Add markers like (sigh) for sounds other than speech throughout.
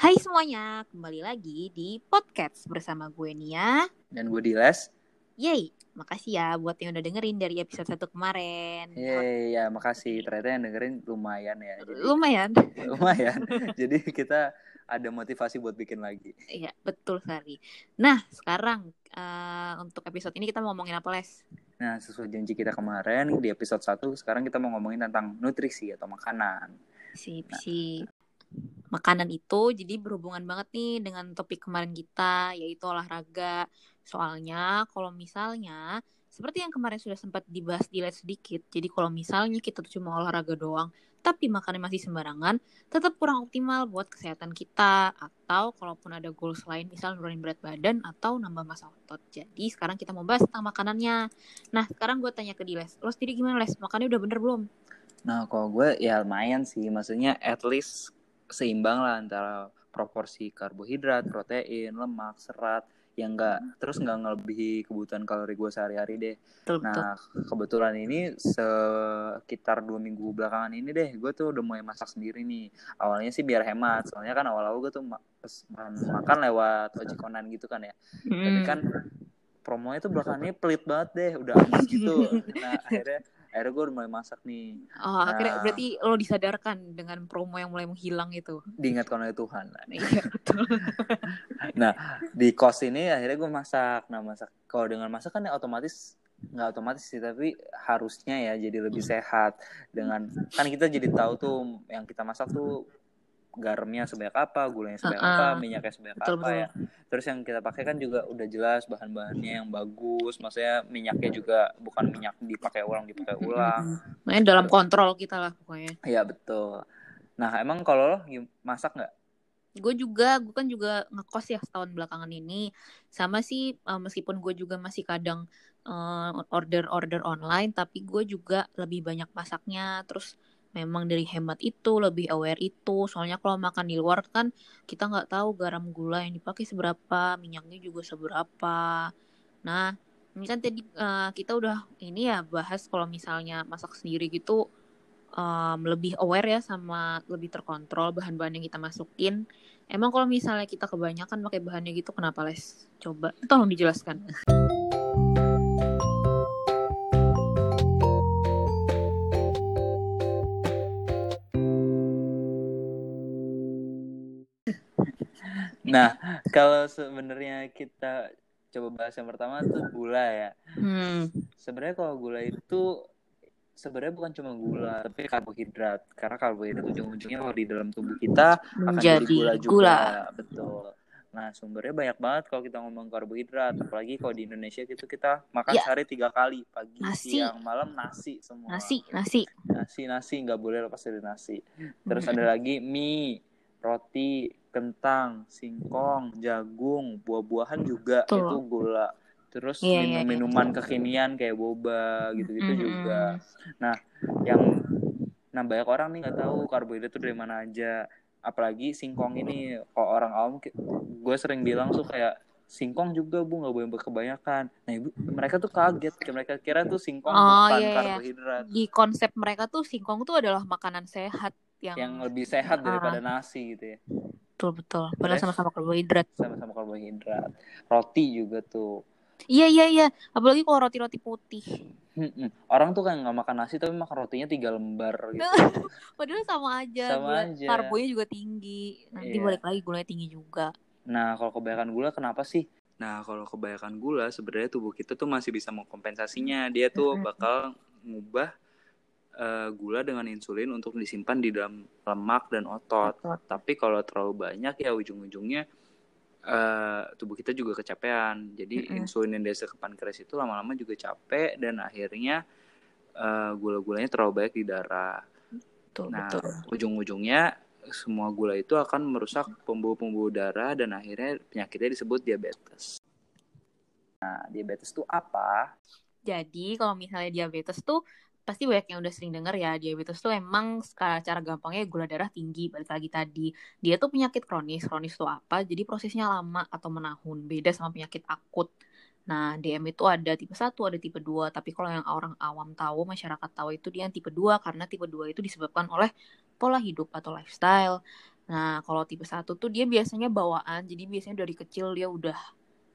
Hai semuanya, kembali lagi di podcast bersama gue Nia. Dan gue Diles. Yeay, makasih ya buat yang udah dengerin dari episode 1 kemarin. Yeay, ya makasih. Ternyata yang dengerin lumayan ya. Jadi, Lumayan. (laughs) lumayan. (laughs) Jadi kita ada motivasi buat bikin lagi. Iya, betul sekali. Nah, sekarang eh, untuk episode ini kita mau ngomongin apa, Les? Nah, sesuai janji kita kemarin di episode 1, sekarang kita mau ngomongin tentang nutrisi atau makanan. Si, si makanan itu jadi berhubungan banget nih dengan topik kemarin kita, yaitu olahraga. Soalnya kalau misalnya seperti yang kemarin sudah sempat dibahas di live sedikit, jadi kalau misalnya kita cuma olahraga doang, tapi makannya masih sembarangan, tetap kurang optimal buat kesehatan kita. Atau kalaupun ada goals lain, misal nurunin berat badan atau nambah massa otot. Jadi sekarang kita mau bahas tentang makanannya. Nah, sekarang gue tanya ke Diles, lo sendiri gimana Les? Makannya udah bener belum? Nah, kalau gue ya lumayan sih. Maksudnya at least seimbang lah antara proporsi karbohidrat, protein, lemak, serat yang enggak terus nggak ngelebihi kebutuhan kalori gue sehari-hari deh. Betul, betul. Nah, kebetulan ini sekitar dua minggu belakangan ini deh, gue tuh udah mulai masak sendiri nih. Awalnya sih biar hemat, soalnya kan awal-awal gue tuh ma- makan lewat ojek online gitu kan ya. Tapi Hmm. kan promonya tuh belakangan ini pelit banget deh, udah habis gitu. Nah, akhirnya akhirnya gue mulai masak nih. Oh, akhirnya Nah. berarti lo disadarkan dengan promo yang mulai menghilang itu. Diingatkan oleh Tuhan. (laughs) Iya, betul. (laughs) Di kos ini akhirnya gue masak. Nah, masak kalau dengan masak kan ya otomatis nggak otomatis sih tapi harusnya ya jadi lebih sehat dengan kan kita jadi tahu tuh yang kita masak tuh garamnya sebanyak apa, gulanya sebanyak Uh-uh. apa, minyaknya sebanyak Betul, apa betul. ya. Terus yang kita pakai kan juga udah jelas bahan-bahannya yang bagus, maksudnya minyaknya juga bukan minyak dipakai ulang dipakai ulang. Makanya dalam kontrol kita lah pokoknya. Iya betul. Nah emang kalau lo masak nggak? Gue juga, gue kan juga ngekos ya setahun belakangan ini. Sama sih, eh, meskipun gue juga masih kadang eh, order-order online, tapi gue juga lebih banyak masaknya. Terus memang dari hemat itu, lebih aware itu. Soalnya kalau makan di luar kan kita nggak tahu garam gula yang dipakai seberapa, minyaknya juga seberapa. Nah, ini kan tadi eh, kita udah ini ya bahas kalau misalnya masak sendiri gitu em, lebih aware ya sama lebih terkontrol bahan-bahan yang kita masukin. Emang kalau misalnya kita kebanyakan pakai bahannya gitu kenapa Les? Coba tolong dijelaskan. Nah kalau sebenarnya kita coba bahas yang pertama tuh gula ya. Hmm, Sebenarnya kalau gula itu sebenarnya bukan cuma gula tapi karbohidrat karena karbohidrat ujung-ujungnya kalau di dalam tubuh kita akan jadi gula juga gula. betul nah sumbernya banyak banget kalau kita ngomong karbohidrat apalagi kalau di Indonesia gitu kita makan Ya. sehari tiga kali pagi Nasi. siang malam nasi semua Nasi, nasi. nasi nasi nggak boleh lepas dari nasi terus Hmm. ada lagi mie roti kentang singkong jagung buah-buahan juga Betul. itu gula terus Iya, iya, iya. minum-minuman kekinian kayak boba gitu-gitu Mm-mm. juga yang nah banyak orang nih nggak tahu karbohidrat itu dari mana aja apalagi singkong ini kalau orang awam gue sering bilang tuh kayak singkong juga bu nggak boleh kebanyakan nah ibu mereka tuh kaget mereka kira tuh singkong Oh, bukan iya, iya. karbohidrat Di konsep mereka tuh singkong tuh adalah makanan sehat yang, yang lebih sehat daripada nasi gitu ya betul betul. Padahal sama-sama karbohidrat. sama-sama karbohidrat roti juga tuh Iya iya iya. Apalagi kalau roti-roti putih. Mm-mm. orang tuh kan nggak makan nasi tapi makan rotinya tiga lembar gitu (laughs) Padahal sama aja. Sama gula, aja. Karbonya juga tinggi. Nanti Iya. balik lagi gulanya tinggi juga. Nah, kalau kebanyakan gula kenapa sih? Nah, kalau kebanyakan gula sebenarnya tubuh kita tuh masih bisa mengkompensasinya. Dia tuh bakal ngubah eh, gula dengan insulin untuk disimpan di dalam lemak dan otot. Otot. Tapi kalau terlalu banyak ya ujung-ujungnya eh, tubuh kita juga kecapean. Jadi Mm-mm. insulin yang dihasilkan pankreas itu lama-lama juga capek dan akhirnya eh, gula-gulanya terlalu banyak di darah. Betul Nah, betul. ujung-ujungnya semua gula itu akan merusak pembuluh-pembuluh darah dan akhirnya penyakitnya disebut diabetes. Nah, diabetes itu apa? Jadi kalau misalnya diabetes tuh pasti banyak yang udah sering dengar ya diabetes tuh emang cara gampangnya gula darah tinggi balik lagi tadi. Dia tuh penyakit kronis kronis tuh apa? Jadi prosesnya lama atau menahun beda sama penyakit akut. Nah DM itu ada tipe 1 ada tipe 2 tapi kalau yang orang awam tahu masyarakat tahu itu dia yang tipe 2 karena tipe 2 itu disebabkan oleh pola hidup atau lifestyle. Nah, kalau tipe satu tuh dia biasanya bawaan, jadi biasanya dari kecil dia udah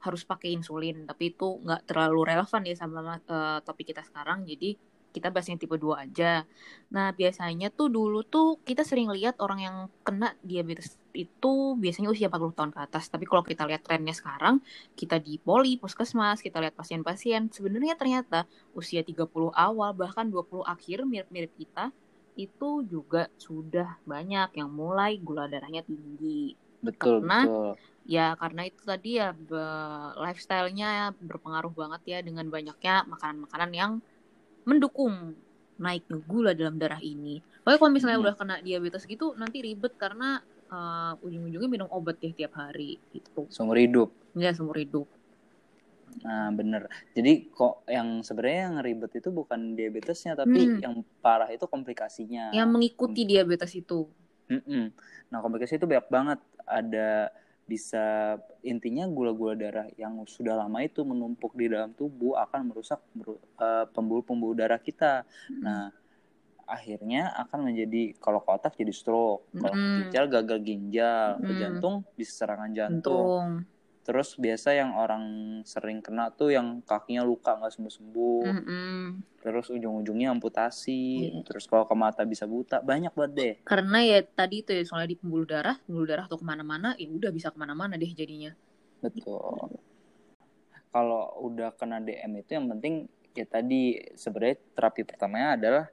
harus pakai insulin, tapi itu nggak terlalu relevan ya sama uh, topik kita sekarang. Jadi kita bahas yang tipe 2 aja. Nah, biasanya tuh dulu tuh kita sering lihat orang yang kena diabetes itu biasanya usia 40 tahun ke atas. Tapi kalau kita lihat trennya sekarang, kita di poli, puskesmas, kita lihat pasien-pasien, sebenarnya ternyata usia 30 awal, bahkan 20 akhir mirip-mirip kita, itu juga sudah banyak yang mulai gula darahnya tinggi. Betul, karena, betul. Ya, karena itu tadi ya lifestyle-nya berpengaruh banget ya dengan banyaknya makanan-makanan yang mendukung naiknya gula dalam darah ini. Pokoknya kalau misalnya hmm. udah kena diabetes gitu nanti ribet karena uh, ujung-ujungnya minum obat ya tiap hari gitu. Seumur hidup. Iya, seumur hidup. Nah, bener. Jadi kok yang sebenarnya yang ribet itu bukan diabetesnya tapi hmm. yang parah itu komplikasinya. Yang mengikuti diabetes itu. Mm -mm. Nah, komplikasi itu banyak banget. Ada bisa intinya gula-gula darah yang sudah lama itu menumpuk di dalam tubuh akan merusak uh, pembuluh-pembuluh darah kita. Hmm. Nah, akhirnya akan menjadi kalau ke otak jadi stroke, kalau hmm. ginjal gagal ginjal, hmm. ke jantung bisa serangan jantung. Jantung terus biasa yang orang sering kena tuh yang kakinya luka nggak sembuh sembuh mm -hmm. terus ujung-ujungnya amputasi. Yeah. terus kalau ke mata bisa buta. Banyak banget deh. Karena ya tadi itu ya soalnya di pembuluh darah pembuluh darah tuh ke mana-mana ya udah bisa ke mana-mana deh jadinya. Betul. Kalau udah kena DM itu yang penting ya tadi sebenarnya terapi pertamanya adalah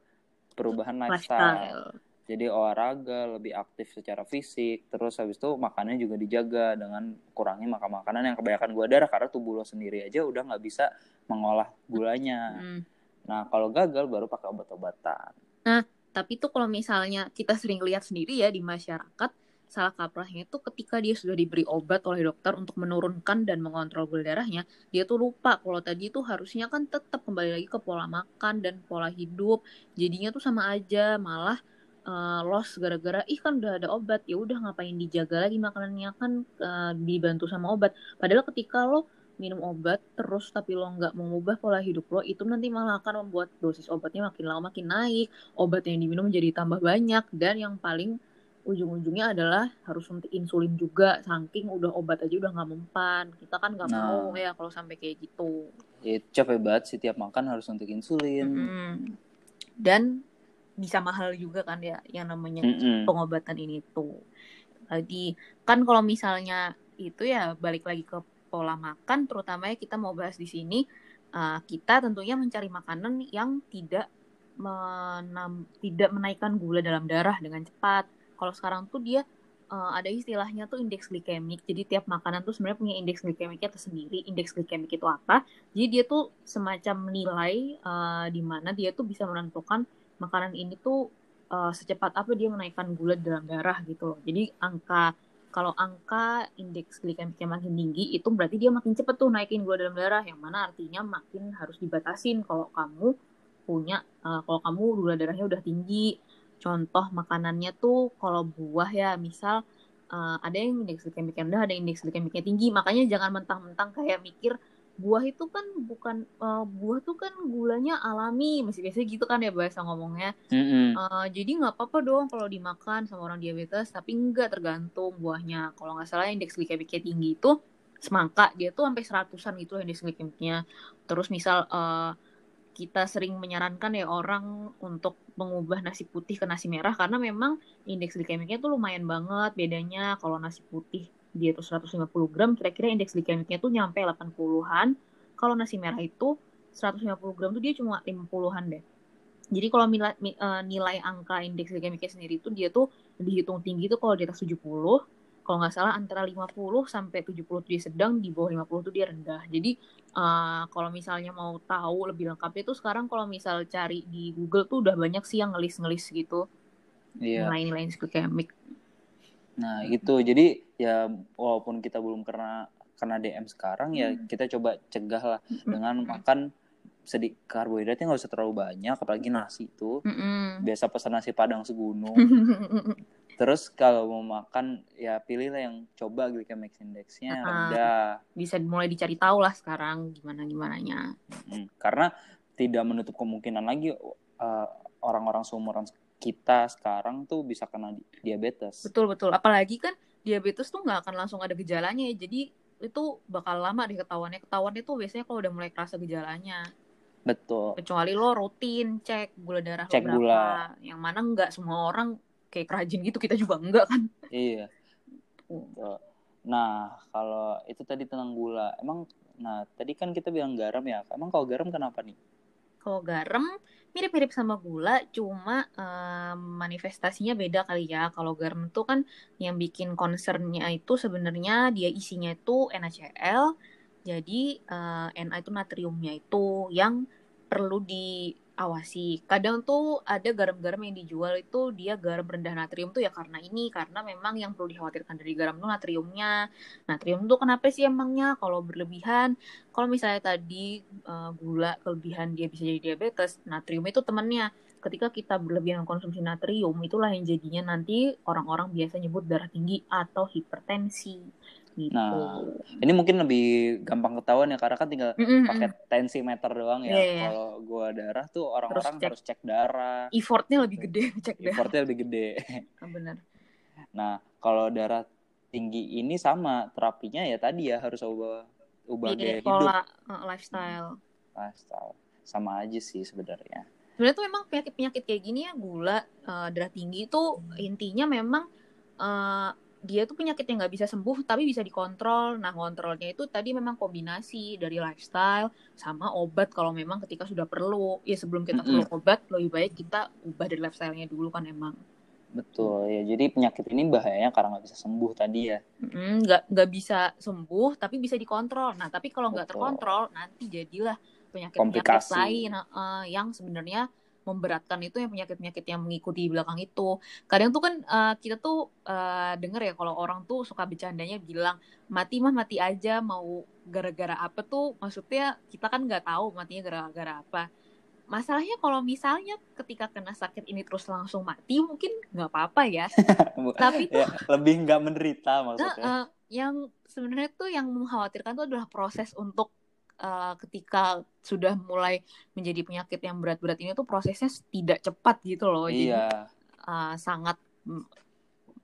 perubahan lifestyle. lifestyle jadi olahraga lebih aktif secara fisik terus habis itu makannya juga dijaga dengan kurangi makan makanan yang kebanyakan gula darah karena tubuh lo sendiri aja udah nggak bisa mengolah gulanya hmm. nah kalau gagal baru pakai obat-obatan nah tapi itu kalau misalnya kita sering lihat sendiri ya di masyarakat salah kaprahnya itu ketika dia sudah diberi obat oleh dokter untuk menurunkan dan mengontrol gula darahnya, dia tuh lupa kalau tadi itu harusnya kan tetap kembali lagi ke pola makan dan pola hidup. Jadinya tuh sama aja, malah uh, loss gara-gara ih kan udah ada obat ya udah ngapain dijaga lagi makanannya kan uh, dibantu sama obat. Padahal ketika lo minum obat terus tapi lo nggak mengubah pola hidup lo itu nanti malah akan membuat dosis obatnya makin lama makin naik obat yang diminum jadi tambah banyak dan yang paling ujung-ujungnya adalah harus suntik insulin juga saking udah obat aja udah nggak mempan. Kita kan nggak nah, mau ya kalau sampai kayak gitu. Ya capek banget setiap makan harus suntik insulin. Mm -hmm. dan bisa mahal juga kan ya yang namanya mm -hmm. pengobatan ini tuh. Jadi kan kalau misalnya itu ya balik lagi ke pola makan, terutama ya kita mau bahas di sini, uh, kita tentunya mencari makanan yang tidak menam, tidak menaikkan gula dalam darah dengan cepat. Kalau sekarang tuh dia uh, ada istilahnya tuh indeks glikemik. Jadi tiap makanan tuh sebenarnya punya indeks glikemiknya tersendiri. Indeks glikemik itu apa? Jadi dia tuh semacam nilai uh, di mana dia tuh bisa menentukan makanan ini tuh uh, secepat apa dia menaikkan gula dalam darah gitu loh. Jadi angka kalau angka indeks glikemiknya makin tinggi itu berarti dia makin cepet tuh naikin gula dalam darah yang mana artinya makin harus dibatasin kalau kamu punya uh, kalau kamu gula darahnya udah tinggi. Contoh makanannya tuh kalau buah ya misal uh, ada yang indeks glikemiknya rendah, ada yang indeks glikemiknya tinggi. Makanya jangan mentang-mentang kayak mikir buah itu kan bukan uh, buah tuh kan gulanya alami masih biasa gitu kan ya bahasa ngomongnya. Mm-hmm. uh, jadi nggak apa-apa dong kalau dimakan sama orang diabetes tapi enggak tergantung buahnya. Kalau nggak salah indeks glikemiknya tinggi itu semangka dia tuh sampai seratusan gitu indeks glikemiknya. Terus misal uh, kita sering menyarankan ya orang untuk mengubah nasi putih ke nasi merah karena memang indeks glikemiknya tuh lumayan banget bedanya kalau nasi putih dia tuh 150 gram, kira-kira indeks glikemiknya tuh nyampe 80-an. Kalau nasi merah itu 150 gram tuh dia cuma 50-an deh. Jadi kalau nilai, uh, nilai angka indeks glikemiknya sendiri itu dia tuh dihitung tinggi tuh kalau di atas 70, kalau nggak salah antara 50 sampai 70 tuh dia sedang, di bawah 50 tuh dia rendah. Jadi uh, kalau misalnya mau tahu lebih lengkapnya tuh sekarang kalau misal cari di Google tuh udah banyak sih yang ngelis-ngelis gitu. Iya. Nilai-nilai glikemik. Nah, itu. Jadi ya walaupun kita belum kena kena DM sekarang ya hmm. kita coba cegah lah hmm. dengan makan sedikit karbohidratnya nggak usah terlalu banyak apalagi nasi itu mm biasa pesan nasi padang segunung. (laughs) Terus kalau mau makan ya pilihlah yang coba glycemic indexnya uh, rendah. bisa mulai dicari tahu lah sekarang gimana gimana nya mm, karena tidak menutup kemungkinan lagi uh, orang-orang seumuran kita sekarang tuh bisa kena diabetes. Betul betul. Apalagi kan diabetes tuh nggak akan langsung ada gejalanya ya. Jadi itu bakal lama deh ketahuannya. Ketahuan itu biasanya kalau udah mulai kerasa gejalanya. Betul. Kecuali lo rutin cek gula darah Cek lo berapa. gula. Yang mana nggak semua orang kayak rajin gitu. Kita juga enggak kan. Iya. Betul. Nah, kalau itu tadi tentang gula. Emang nah tadi kan kita bilang garam ya. Emang kalau garam kenapa nih? Kalau garam mirip-mirip sama gula, cuma eh, manifestasinya beda kali ya. Kalau garam itu kan yang bikin concernnya itu sebenarnya dia isinya itu NaCl. Jadi eh, Na itu natriumnya itu yang perlu diawasi. Kadang tuh ada garam-garam yang dijual itu dia garam rendah natrium tuh ya karena ini karena memang yang perlu dikhawatirkan dari garam tuh natriumnya. Natrium tuh kenapa sih emangnya kalau berlebihan? Kalau misalnya tadi eh, gula kelebihan dia bisa jadi diabetes, natrium itu temannya. Ketika kita berlebihan konsumsi natrium, itulah yang jadinya nanti orang-orang biasa nyebut darah tinggi atau hipertensi. Gitu. Nah, Ini mungkin lebih gampang ketahuan ya karena kan tinggal Mm-mm, pakai tensimeter doang ya. Iya, iya. Kalau gua darah tuh orang-orang cek. harus cek darah, effortnya lebih gede (laughs) cek deh. effortnya lebih gede. (laughs) Bener. Nah, kalau darah tinggi ini sama terapinya ya tadi ya harus ubah ubah Iya, gaya hidup, pola eh, lifestyle. lifestyle. Sama aja sih sebenarnya. Sebenarnya tuh memang penyakit-penyakit kayak gini ya gula, eh, darah tinggi itu intinya memang eh, dia tuh penyakit yang nggak bisa sembuh tapi bisa dikontrol. Nah kontrolnya itu tadi memang kombinasi dari lifestyle sama obat kalau memang ketika sudah perlu. Ya sebelum kita perlu obat lebih baik kita ubah dari lifestyle-nya dulu kan emang. Betul ya. Jadi penyakit ini bahayanya karena nggak bisa sembuh tadi ya. Mm, nggak nggak bisa sembuh tapi bisa dikontrol. Nah tapi kalau nggak terkontrol nanti jadilah penyakit-penyakit lain eh, yang sebenarnya memberatkan itu yang penyakit-penyakit yang mengikuti di belakang itu. Kadang tuh kan eh, kita tuh eh, denger ya kalau orang tuh suka bercandanya bilang mati mah mati aja mau gara-gara apa tuh maksudnya kita kan nggak tahu matinya gara-gara apa. Masalahnya kalau misalnya ketika kena sakit ini terus langsung mati mungkin nggak apa-apa ya. (laughs) Tapi tuh ya, lebih nggak menderita maksudnya. eh, yang sebenarnya tuh yang mengkhawatirkan tuh adalah proses untuk eh, ketika sudah mulai menjadi penyakit yang berat-berat ini tuh prosesnya tidak cepat gitu loh. Jadi iya. eh, sangat mm,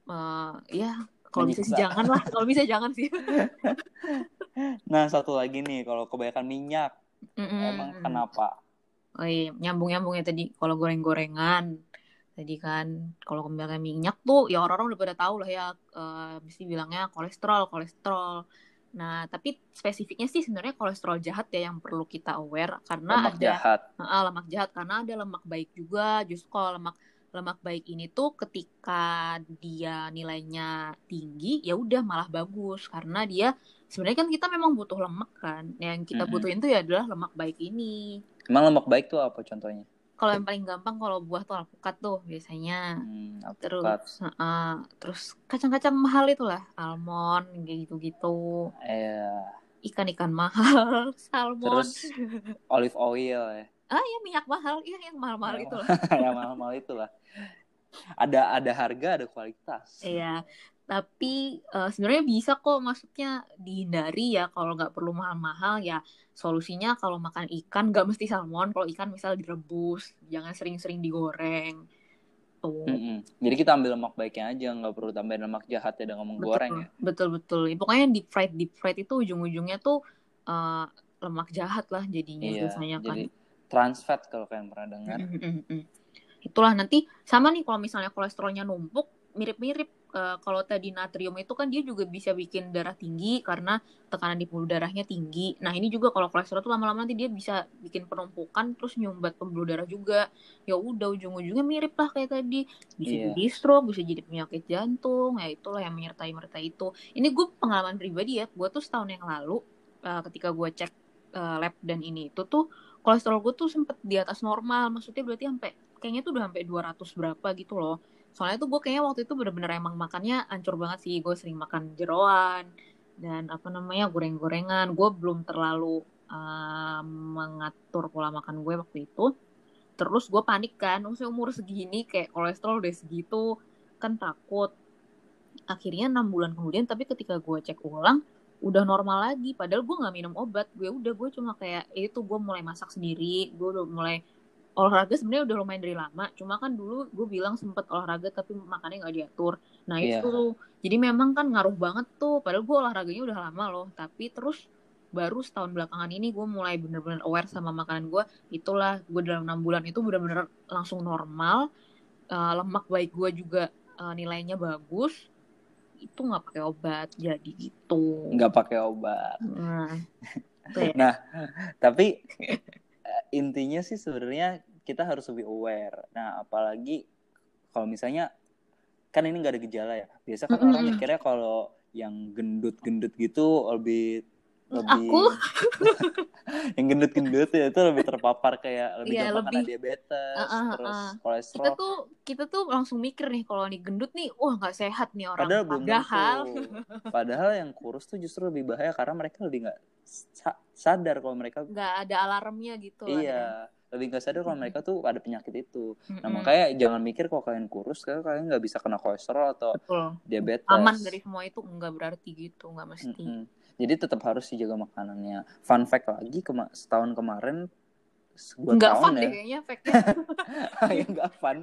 eh, ya kalau bisa sih jangan lah. (laughs) Kalau bisa jangan sih. Nah, satu lagi nih kalau kebanyakan minyak Mm-mm. emang kenapa? Oh iya, nyambung-nyambungnya tadi kalau goreng-gorengan tadi kan kalau kebanyakan minyak tuh ya orang-orang udah pada tahu lah ya eh, mesti bilangnya kolesterol kolesterol nah tapi spesifiknya sih sebenarnya kolesterol jahat ya yang perlu kita aware karena Lemak ada jahat. Ah, lemak jahat karena ada lemak baik juga justru kalau lemak lemak baik ini tuh ketika dia nilainya tinggi ya udah malah bagus karena dia sebenarnya kan kita memang butuh lemak kan yang kita Mm-mm. butuhin tuh ya adalah lemak baik ini Emang lemak baik tuh apa contohnya? Kalau yang paling gampang kalau buah tuh alpukat tuh biasanya Hmm, terus uh, terus kacang-kacang mahal itulah almond gitu-gitu Iya. ikan-ikan mahal (laughs) salmon Terus olive oil ya. ah ya minyak mahal iya yang mahal-mahal itu lah (laughs) yang mahal-mahal itu lah. Ada ada harga, ada kualitas. iya tapi eh, sebenarnya bisa kok maksudnya dihindari ya kalau nggak perlu mahal-mahal ya solusinya kalau makan ikan nggak mesti salmon kalau ikan misal direbus jangan sering-sering digoreng tuh Mm-mm. Jadi kita ambil lemak baiknya aja, nggak perlu tambahin lemak jahat ya dengan menggoreng ya. betul betul Ya, pokoknya deep fried deep fried itu ujung-ujungnya tuh eh, lemak jahat lah jadinya Iya. biasanya kan Jadi trans fat kalau kalian pernah dengar. Mm, mm, mm, mm. itulah nanti sama nih kalau misalnya kolesterolnya numpuk mirip-mirip Eh, kalau tadi natrium itu kan dia juga bisa bikin darah tinggi karena tekanan di pembuluh darahnya tinggi. Nah ini juga kalau kolesterol tuh lama-lama nanti dia bisa bikin penumpukan terus nyumbat pembuluh darah juga. Ya udah ujung-ujungnya mirip lah kayak tadi. Bisa Iya. jadi stroke, bisa jadi penyakit jantung. Ya itulah yang menyertai menyertai itu. Ini gue pengalaman pribadi ya. Gue tuh setahun yang lalu eh, ketika gue cek eh, lab dan ini itu tuh kolesterol gue tuh sempet di atas normal. Maksudnya berarti sampai kayaknya tuh udah sampai 200 berapa gitu loh. Soalnya tuh gue kayaknya waktu itu bener-bener emang makannya ancur banget sih. Gue sering makan jeroan dan apa namanya goreng-gorengan. Gue belum terlalu uh, mengatur pola makan gue waktu itu. Terus gue panik kan, maksudnya umur segini kayak kolesterol udah segitu kan takut. Akhirnya enam bulan kemudian, tapi ketika gue cek ulang udah normal lagi. Padahal gue nggak minum obat. Gue udah gue cuma kayak itu gue mulai masak sendiri. Gue udah mulai olahraga sebenarnya udah lumayan dari lama cuma kan dulu gue bilang sempet olahraga tapi makannya nggak diatur. Nah Iya. itu. Jadi memang kan ngaruh banget tuh padahal gue olahraganya udah lama loh. Tapi terus baru setahun belakangan ini gue mulai bener-bener aware sama makanan gue itulah gue dalam enam bulan itu bener-bener langsung normal. Eh, lemak baik gue juga eh, nilainya bagus. Itu nggak pakai obat jadi gitu. Nggak pakai obat. Nah, (laughs) ya. Nah, tapi intinya sih sebenarnya kita harus lebih aware. Nah, apalagi kalau misalnya kan ini nggak ada gejala ya. Biasa kan orang Mm-mm. mikirnya kalau yang gendut-gendut gitu lebih lebih Aku? (laughs) yang gendut-gendut ya itu lebih terpapar kayak lebih Iya, gampang kena lebih- diabetes, Uh, uh, terus uh. kita kolesterol. tuh kita tuh langsung mikir nih kalau nih gendut nih wah nggak sehat nih orang Padahal padahal. (laughs) Padahal yang kurus tuh justru lebih bahaya karena mereka lebih nggak sa- sadar kalau mereka nggak ada alarmnya gitu ya. iya lebih nggak sadar kalau mereka tuh ada penyakit itu. Nah Mm-mm. makanya jangan mikir kalau kalian kurus, kalau kalian nggak bisa kena kolesterol atau betul diabetes. aman dari semua itu enggak berarti gitu nggak mesti Mm-mm. Jadi tetap harus dijaga makanannya. Fun fact lagi, kema- setahun kemarin, dua nggak tahun fun ya, deh kayaknya (laughs) efeknya ya nggak fun.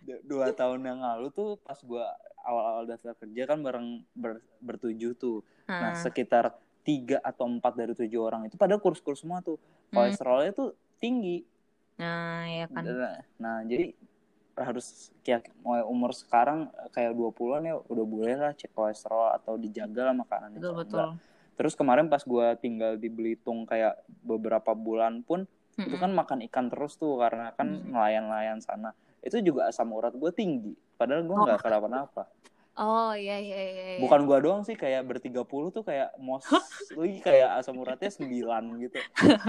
Du- dua tahun yang lalu tuh pas gua awal-awal daftar kerja kan bareng ber- bertujuh tuh. Nah Nah, sekitar tiga atau empat dari tujuh orang itu pada kurus-kurus semua tuh. Hmm. Kolesterolnya tuh tinggi. nah ya kan Nah, nah, jadi harus kayak mulai umur sekarang kayak 20-an ya udah boleh lah cek kolesterol atau dijaga lah makanannya. betul betul. Terus kemarin pas gua tinggal di Belitung kayak beberapa bulan pun itu Mm-mm. kan makan ikan terus tuh karena kan Hmm. nelayan-nelayan sana. Itu juga asam urat gue tinggi. Padahal gue Oh. nggak kenapa-napa. Oh iya iya iya iya. Bukan gua doang sih kayak bertiga puluh tuh kayak mos lagi (laughs) kayak asam uratnya 9 gitu.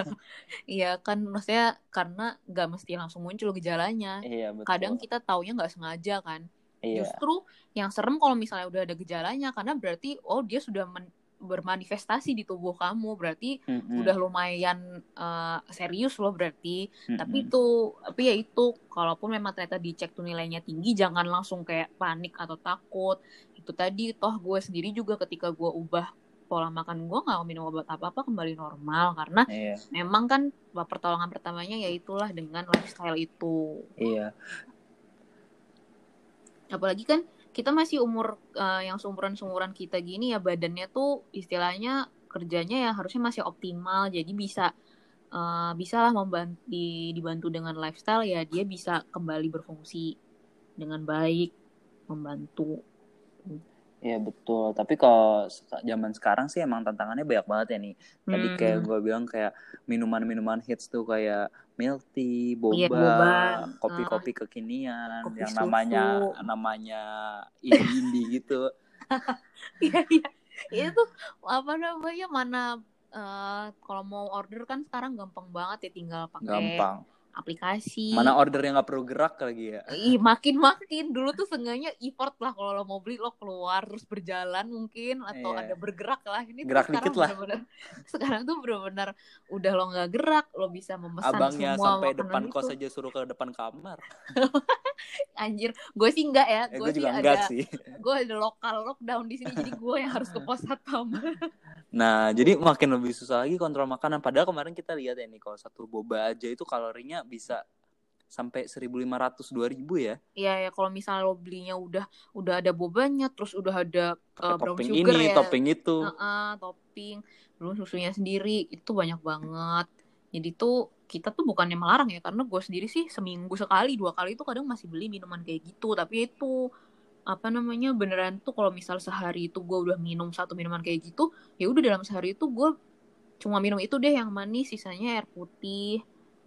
(laughs) iya kan maksudnya karena nggak mesti langsung muncul gejalanya Iya betul. kadang kita taunya nggak sengaja kan iya. Justru yang serem kalau misalnya udah ada gejalanya karena berarti oh dia sudah men- bermanifestasi di tubuh kamu berarti Mm-mm. udah lumayan eh, serius loh berarti. Mm-mm. Tapi itu tapi ya itu kalaupun memang ternyata dicek tuh nilainya tinggi jangan langsung kayak panik atau takut. Itu tadi toh gue sendiri juga ketika gue ubah pola makan gue nggak minum obat apa-apa kembali normal karena Iya. memang kan pertolongan pertamanya ya itulah dengan lifestyle itu. Iya. apalagi kan kita masih umur eh, yang seumuran seumuran kita gini ya badannya tuh istilahnya kerjanya ya harusnya masih optimal jadi bisa eh, bisa lah membantu dibantu dengan lifestyle ya dia bisa kembali berfungsi dengan baik membantu Iya betul. Tapi kalau zaman sekarang sih emang tantangannya banyak banget ya nih. Tadi Hmm. kayak gue bilang kayak minuman-minuman hits tuh kayak milk tea, boba, Iya, boba. kopi-kopi kekinian, Kopi yang susu. namanya namanya indie-indie gitu. (laughs) iya iya itu apa namanya mana eh, kalau mau order kan sekarang gampang banget ya tinggal pakai Gampang. Aplikasi Mana order yang nggak perlu gerak lagi ya. Ih, makin makin dulu tuh seenggaknya effort lah kalau lo mau beli lo keluar terus berjalan mungkin atau Iya. ada bergerak lah ini tuh Gerak sekarang dikit lah. bener-bener- (laughs) sekarang tuh bener-bener udah lo nggak gerak lo bisa memesan Abangnya semua sampai depan itu kos aja suruh ke depan kamar. (laughs) anjir gue sih enggak ya Eh, gue gue sih juga ada sih. (laughs) gue ada lokal lockdown di sini jadi gue yang harus ke pos satpam Nah, jadi makin lebih susah lagi kontrol makanan. Padahal kemarin kita lihat ya nih, kalau satu boba aja itu kalorinya bisa sampai 1.500 2.000 ya. Iya ya kalau misalnya lo belinya udah udah ada bobanya terus udah ada uh, brown topping sugar ini, ya. topping itu. Heeh, topping. Belum susunya sendiri itu banyak banget. Jadi tuh kita tuh bukannya melarang ya karena gue sendiri sih seminggu sekali dua kali itu kadang masih beli minuman kayak gitu. Tapi itu apa namanya beneran tuh kalau misal sehari itu gue udah minum satu minuman kayak gitu ya udah dalam sehari itu gue cuma minum itu deh yang manis sisanya air putih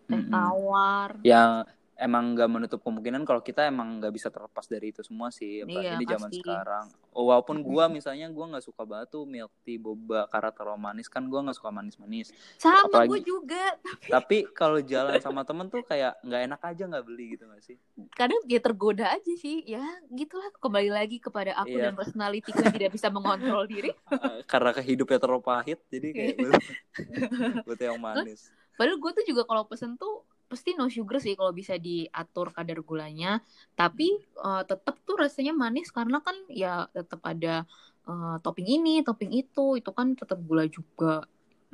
teh tawar Yang emang nggak menutup kemungkinan kalau kita emang nggak bisa terlepas dari itu semua sih. Apalagi Iya, di zaman pasti. sekarang. Oh, walaupun gua misalnya gua nggak suka tuh milk tea, boba, karena terlalu manis kan gua nggak suka manis-manis. sama Apalagi- gue juga (laughs) Tapi kalau jalan sama temen tuh kayak nggak enak aja nggak beli gitu nggak sih? kadang dia tergoda aja sih ya gitulah kembali lagi kepada aku Iya. dan personality yang tidak bisa mengontrol diri (laughs) karena hidupnya terlalu pahit, jadi kayak butuh, (laughs) butuh yang manis. Padahal gue tuh juga kalau pesen tuh pasti no sugar sih kalau bisa diatur kadar gulanya. Tapi eh, tetap tuh rasanya manis karena kan ya tetap ada eh, topping ini, topping itu, itu kan tetap gula juga.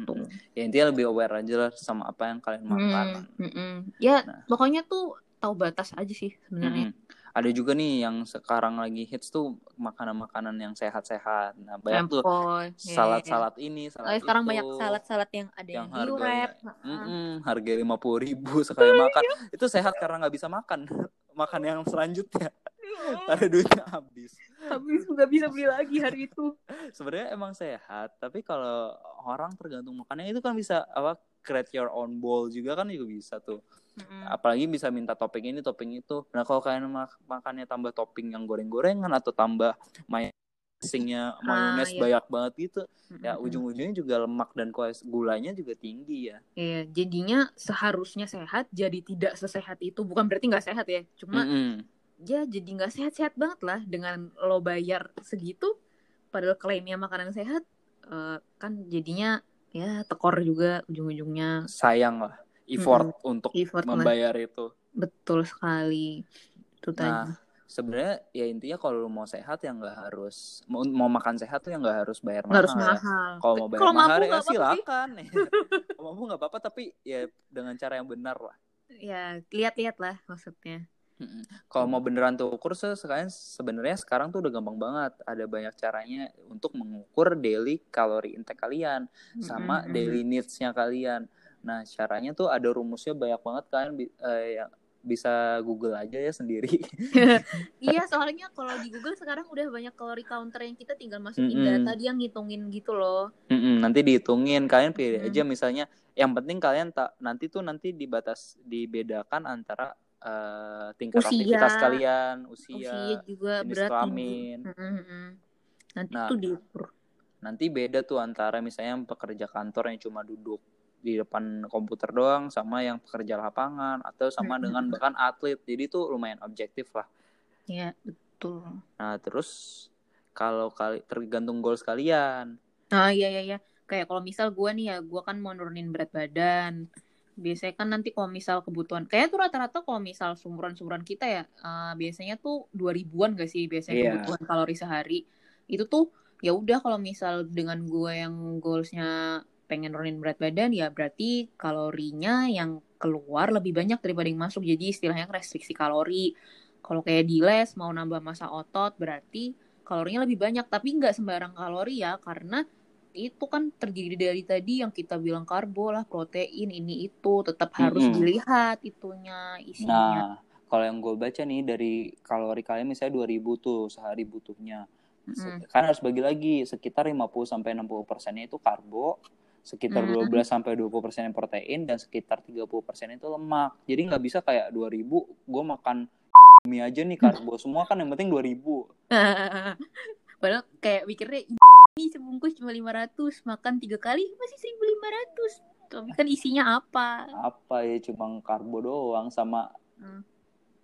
gitu. Ya intinya lebih aware aja lah sama apa yang kalian makan. Mm, mm. Ya Nah. pokoknya tuh tahu batas aja sih sebenarnya. Mm-mm. Ada juga nih yang sekarang lagi hits tuh makanan-makanan yang sehat-sehat. Nah, banyak tuh Empoy, ya, salad-salad ini, ya. salad Oh, sekarang itu. banyak salad-salad yang ada yang yang, harganya- diurep. Mm-mm, harga lima puluh ribu sekali makan. Itu sehat karena nggak bisa makan. (laughs) makan yang selanjutnya. Karena duitnya habis. Habis nggak bisa beli lagi hari itu. (laughs) Sebenarnya emang sehat, tapi kalau orang tergantung makannya itu kan bisa apa create your own bowl juga kan juga bisa tuh. Mm-mm. apalagi bisa minta topping ini topping itu nah kalau kalian mak- makannya tambah topping yang goreng-gorengan atau tambah mayonesnya mayones iya. banyak banget gitu ya ujung-ujungnya juga lemak dan gulanya juga tinggi ya Iya, jadinya seharusnya sehat, jadi tidak sesehat itu. Bukan berarti nggak sehat ya, cuma Mm-mm. ya jadi nggak sehat-sehat banget lah dengan lo bayar segitu, padahal klaimnya makanan sehat, eh, kan jadinya ya tekor juga ujung-ujungnya. sayang lah effort untuk Effort lah. membayar itu Betul sekali. Itu tadi. nah sebenarnya ya intinya kalau lu mau sehat ya nggak harus mau, mau makan sehat tuh ya nggak harus bayar Nggak harus mahal ya. mahal. kalau mau bayar Kalau mahal ya sih. silakan (laughs) kalau mampu nggak apa-apa tapi ya dengan cara yang benar lah Ya, lihat-lihat lah maksudnya. Kalau mau beneran tuh ukur se- sekalian sebenarnya sekarang tuh udah gampang banget. Ada banyak caranya untuk mengukur daily kalori intake kalian sama Mm-mm. daily needs-nya kalian. Nah, caranya tuh ada rumusnya banyak banget kalian bi- eh, yang bisa Google aja ya sendiri. (laughs) Iya, soalnya kalau di Google sekarang udah banyak kalori counter yang kita tinggal masukin Mm-mm. data dia ngitungin gitu loh. Mm-mm, nanti dihitungin kalian pilih Mm. aja misalnya yang penting kalian tak nanti tuh nanti dibatas dibedakan antara eh, tingkat Usia. aktivitas kalian, Usia usia, juga berat kelamin. Mm-mm. Nanti Nah. tuh diukur. nanti beda tuh antara misalnya pekerja kantor yang cuma duduk di depan komputer doang sama yang pekerja lapangan atau sama Mm-mm. dengan bahkan atlet jadi tuh lumayan objektif lah Ya, betul. nah terus kalau kali tergantung goals kalian Nah, iya iya iya. Kayak kalau misal gue nih ya, gue kan mau nurunin berat badan. Biasanya kan nanti kalau misal kebutuhan, kayak tuh rata-rata kalau misal sumuran-sumuran kita ya, eh, biasanya tuh 2000-an gak sih biasanya Iya. kebutuhan kalori sehari. Itu tuh ya udah kalau misal dengan gue yang goalsnya pengen nurunin berat badan ya berarti kalorinya yang keluar lebih banyak daripada yang masuk. Jadi istilahnya restriksi kalori. Kalau kayak di les mau nambah massa otot berarti kalorinya lebih banyak tapi nggak sembarang kalori ya karena itu kan terdiri dari tadi yang kita bilang karbo lah protein ini itu tetap harus Mm-mm. dilihat itunya isinya nah kalau yang gue baca nih dari kalori kalian misalnya 2000 tuh sehari butuhnya Se- Mm-mm. kan harus bagi lagi sekitar 50 sampai 60 persennya itu karbo sekitar Mm. 12 sampai 20 persen protein dan sekitar 30 persen itu lemak. Jadi nggak bisa kayak 2000 gue makan (laughs) mie aja nih karbo semua kan yang penting 2000 (laughs) padahal kayak mikirnya ini sebungkus cuma 500 makan tiga kali masih 1500 tapi kan isinya apa? Apa ya cuma karbo doang sama Hmm.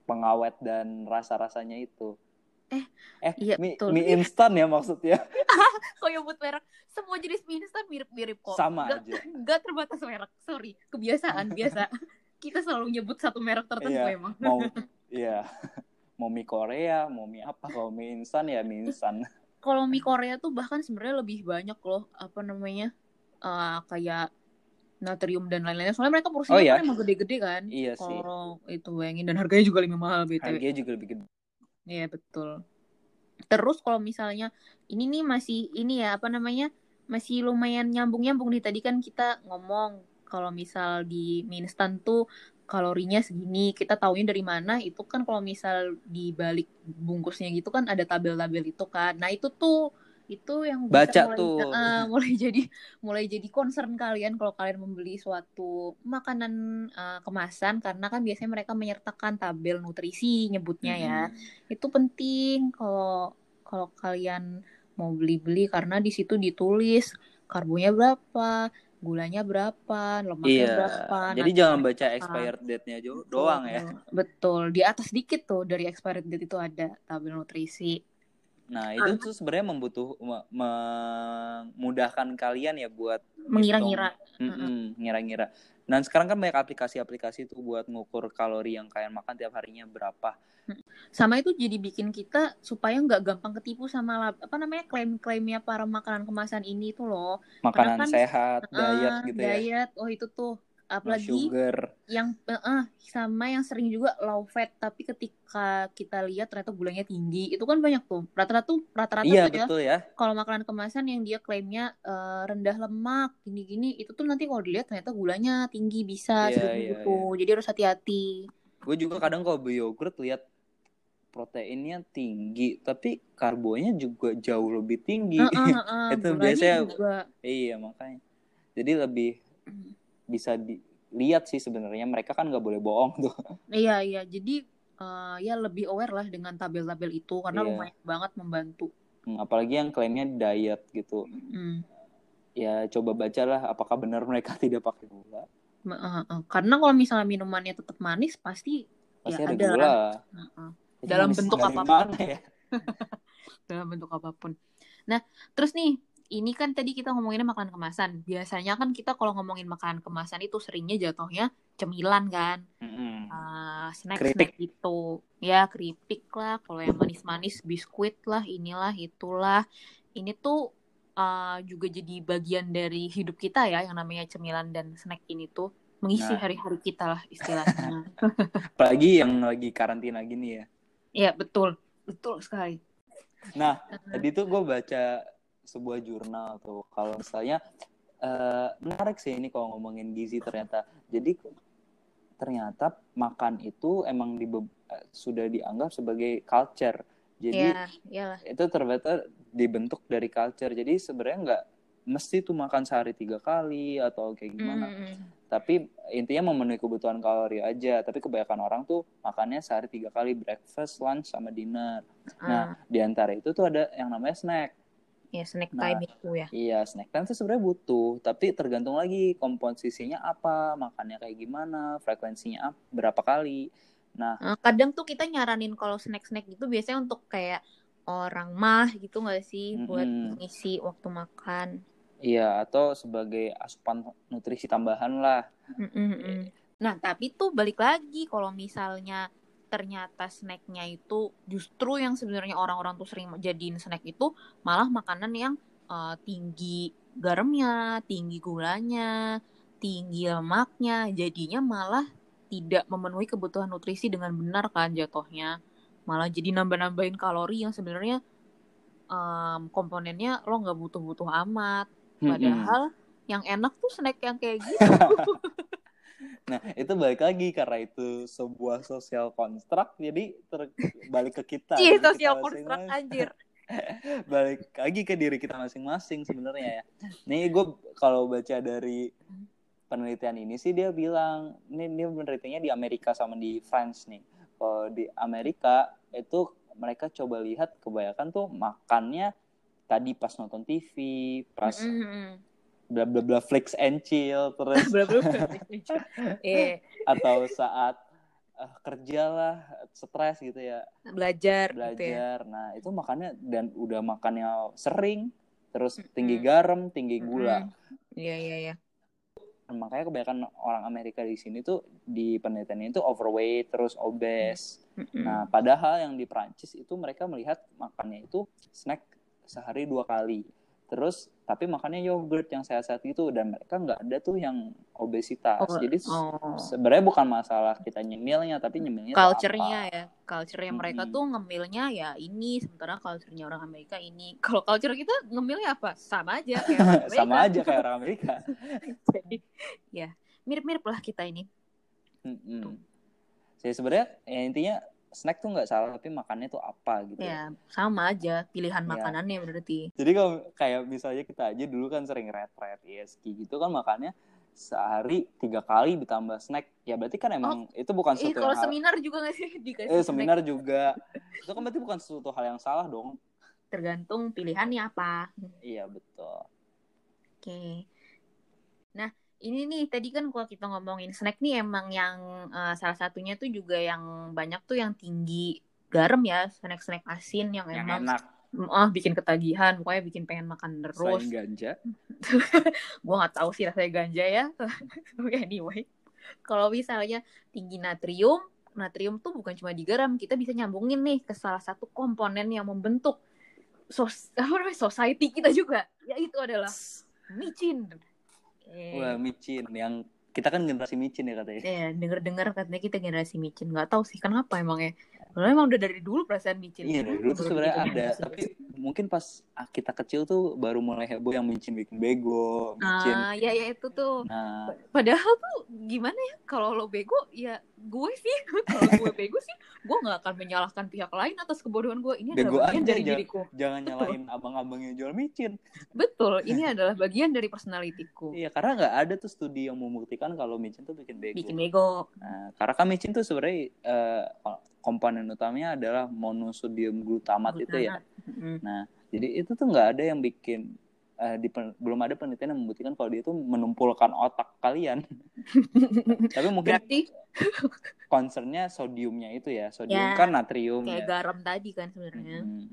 pengawet dan rasa-rasanya itu Eh, eh iya, mie, betul. mie instan ya maksudnya? (laughs) Kok nyebut merek? Semua jenis mie instan mirip-mirip kok. Sama Nggak- aja. nggak terbatas merek. Sorry kebiasaan biasa. (laughs) Kita selalu nyebut satu merek tertentu Iya. emang. mau (laughs) iya. Mau mie Korea mau mie apa? Kalau mie instan ya mie instan. Kalau mie Korea tuh bahkan sebenarnya lebih banyak loh apa namanya eh, kayak natrium dan lain-lainnya soalnya mereka porsinya Oh, iya? kan emang gede-gede kan. Iya sih. Kalau itu bayangin dan harganya juga lebih mahal btw harganya juga lebih gede Iya betul. Terus kalau misalnya ini nih masih ini ya apa namanya masih lumayan nyambung-nyambung nih. Tadi kan kita ngomong kalau misal di mie instan tuh kalorinya segini kita taunya dari mana. Itu kan kalau misal di balik bungkusnya gitu kan ada tabel-tabel itu kan. Nah itu tuh itu yang bisa Baca mulai, tuh. eh, (laughs) mulai jadi mulai jadi concern kalian kalau kalian membeli suatu makanan eh, kemasan karena kan biasanya mereka menyertakan tabel nutrisi nyebutnya ya Mm-mm. itu penting kalau kalau kalian mau beli-beli karena di situ ditulis karbonya berapa, gulanya berapa, lemaknya Iya, berapa. jadi jangan baca expired date-nya jo- doang ya. Betul. Betul, di atas dikit tuh dari expired date itu ada tabel nutrisi. Nah, itu tuh sebenarnya membutuh me- memudahkan kalian ya buat mengira-ngira. ngira-ngira. Dan sekarang kan banyak aplikasi-aplikasi tuh buat ngukur kalori yang kalian makan tiap harinya berapa. sama itu jadi bikin kita supaya nggak gampang ketipu sama apa namanya klaim-klaimnya para makanan kemasan ini tuh loh. Makanan kan- sehat, diet Ah, gitu ya. diet. Oh itu tuh No apalagi sugar. yang eh, sama yang sering juga low fat tapi ketika kita lihat ternyata gulanya tinggi itu kan banyak tuh rata-rata tuh rata-rata Iya, tuh ya betul ya. kalau makanan kemasan yang dia klaimnya eh, rendah lemak gini-gini itu tuh nanti kalau dilihat ternyata gulanya tinggi bisa seperti iya, itu jadi harus hati-hati Gue juga kadang kalau beli yogurt lihat proteinnya tinggi, tapi karbonya juga jauh lebih tinggi. Eh, eh, eh, Itu biasanya juga iya, makanya. Jadi lebih bisa dilihat sih sebenarnya mereka kan nggak boleh bohong tuh. iya iya jadi eh, ya lebih aware lah dengan tabel-tabel itu karena Iya. lumayan banget membantu Hmm, Apalagi yang klaimnya diet gitu. Hmm. Ya coba bacalah apakah benar mereka (laughs) tidak pakai gula. Eh, eh. karena kalau misalnya minumannya tetap manis pasti Pasti Ya, ada ada gula. eh. Tapi Dalam bentuk apa pun. ya? (laughs) dalam bentuk apa pun. Nah, terus nih, ini kan tadi kita ngomonginnya makanan kemasan. Biasanya kan kita kalau ngomongin makanan kemasan itu seringnya jatuhnya cemilan kan, Mm-mm. Ah, snack Keripik. snack gitu. Ya keripik lah, kalau yang manis-manis biskuit lah, inilah itulah. Ini tuh ah, juga jadi bagian dari hidup kita ya, yang namanya cemilan dan snack ini tuh mengisi Nah. hari-hari kita lah istilahnya. (laughs) Apalagi yang lagi karantina gini ya. ya betul, betul sekali. Nah, tadi tuh gue baca sebuah jurnal tuh kalau misalnya eh, menarik sih ini kalau ngomongin gizi ternyata. Jadi ternyata makan itu emang di, sudah dianggap sebagai culture. Jadi Ya, iyalah. itu ternyata dibentuk dari culture. Jadi sebenarnya nggak mesti tuh makan sehari tiga kali atau kayak gimana. Mm, tapi intinya memenuhi kebutuhan kalori aja. Tapi kebanyakan orang tuh makannya sehari tiga kali breakfast lunch sama dinner. Nah, Ah, di antara itu tuh ada yang namanya snack. Ya snack Nah, time itu ya. Iya, snack time tuh sebenarnya butuh, tapi tergantung lagi komposisinya apa, makannya kayak gimana, frekuensinya ap- berapa kali. Nah, Eh, kadang tuh kita nyaranin kalau snack-snack gitu biasanya untuk kayak orang mah gitu nggak sih buat Mm-mm. ngisi waktu makan. iya atau sebagai asupan nutrisi tambahan lah. Mm-mm-mm. Nah tapi tuh balik lagi kalau misalnya ternyata snacknya itu justru yang sebenarnya orang-orang tuh sering jadiin snack itu malah makanan yang eh, tinggi garamnya, tinggi gulanya, tinggi lemaknya, jadinya malah tidak memenuhi kebutuhan nutrisi dengan benar kan jatuhnya. Malah jadi nambah-nambahin kalori yang sebenarnya em, komponennya lo nggak butuh-butuh amat. Padahal yang enak tuh snack yang kayak gitu. (laughs) Nah, itu balik lagi karena itu sebuah sosial konstruk, jadi ter- balik ke kita. Kita sosial construct masing-masing. anjir. (laughs) balik lagi ke diri kita masing-masing sebenarnya ya. Nih gue kalau baca dari penelitian ini sih dia bilang ini dia penelitiannya di Amerika sama di France nih. Kalau di Amerika itu mereka coba lihat kebanyakan tuh makannya tadi pas nonton TV, pas Mm-mm. Bla bla bla flex and chill terus. (laughs) Eh, atau saat eh, kerja lah stres gitu ya belajar, gitu ya. belajar. Nah, itu makannya dan udah makannya sering, terus tinggi garam, tinggi gula. Iya, iya, iya. Makanya kebanyakan orang Amerika di sini tuh di penelitian itu overweight, terus obese. Mm-mm. Nah, padahal yang di Prancis itu mereka melihat makannya itu snack sehari dua kali. Terus tapi makannya yogurt yang sehat-sehat gitu dan mereka nggak ada tuh yang obesitas. Oh, Jadi oh. sebenarnya bukan masalah kita nyemilnya tapi nyemilnya Culture-nya ya. Culture-nya mereka Mm-mm. tuh ngemilnya ya ini, sementara culture-nya orang Amerika ini. (laughs) Kalau culture kita ngemilnya apa? Sama aja kayak orang (laughs) Amerika. sama aja kayak orang Amerika. (laughs) Jadi, ya mirip-mirip lah kita ini. Mm-mm. Jadi sebenarnya ya intinya snack tuh nggak salah tapi makannya tuh apa gitu. Ya, sama aja pilihan Iya. makanannya berarti. Jadi kalau kayak misalnya kita aja dulu kan sering red-red ESG gitu kan makannya sehari tiga kali ditambah snack ya berarti kan emang itu bukan Ih, sesuatu kalau hal- seminar juga nggak sih (laughs) dikasih eh snack? seminar juga itu kan berarti bukan sesuatu hal yang salah dong Tergantung pilihannya apa. iya betul Oke. Nah, ini nih tadi kan kalau kita ngomongin snack nih emang yang eh, salah satunya tuh juga yang banyak tuh yang tinggi garam ya, snack-snack asin yang, yang emang enak. Ah bikin ketagihan pokoknya bikin pengen makan terus. Selain ganja. (laughs) gue nggak tahu sih rasanya ganja ya. (laughs) Oke, anyway. Kalau misalnya tinggi natrium natrium tuh bukan cuma di garam kita bisa nyambungin nih ke salah satu komponen yang membentuk sos apa namanya society kita juga yaitu adalah micin Eh, Wah, micin yang kita kan generasi micin ya katanya. ya denger dengar katanya kita generasi micin. Nggak tahu sih kenapa emang ya Padahal emang udah dari dulu perasaan micin Iya, dari dulu tuh sebenarnya begitu ada, tapi mungkin pas kita kecil tuh baru mulai heboh yang micin bikin bego, micin. ah ya ya itu tuh. Nah, Padahal tuh gimana ya kalau lo bego ya gue sih (laughs) kalau gue bego sih gue nggak akan menyalahkan pihak lain atas kebodohan gue. Ini Bego adalah bagian aja, dari jangan- diriku. jangan nyalahin abang-abang yang jual micin. betul ini (laughs) adalah bagian dari personalitiku. Iya, karena nggak ada tuh studi yang membuktikan kalau micin tuh bikin bego. bikin bego. Nah, karena kan micin tuh sebenarnya eh, komponen utamanya adalah monosodium glutamat itu ya. Mm. Nah, jadi itu tuh nggak ada yang bikin eh, di belum ada penelitian yang membuktikan kalau dia itu menumpulkan otak kalian. (laughs) Tapi mungkin berarti concernnya sodiumnya itu ya. Sodium Ya, kan natrium kayak ya. garam tadi kan sebenarnya Hmm.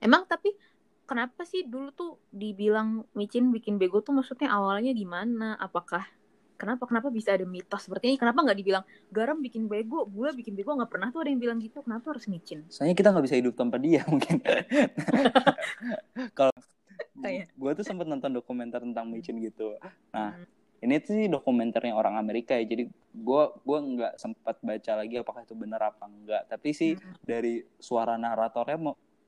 emang tapi kenapa sih dulu tuh dibilang micin bikin bego tuh maksudnya awalnya gimana apakah kenapa kenapa bisa ada mitos seperti ini kenapa nggak dibilang garam bikin bego gula bikin bego nggak pernah tuh ada yang bilang gitu kenapa harus micin Soalnya kita nggak bisa hidup tanpa dia (laughs) mungkin. Kalau (laughs) Iya. gue tuh sempat nonton dokumenter tentang micin gitu. Nah, Hmm. ini tuh sih dokumenternya orang Amerika ya. Jadi gue gua nggak sempat baca lagi apakah itu benar apa enggak. Tapi sih Hmm. dari suara naratornya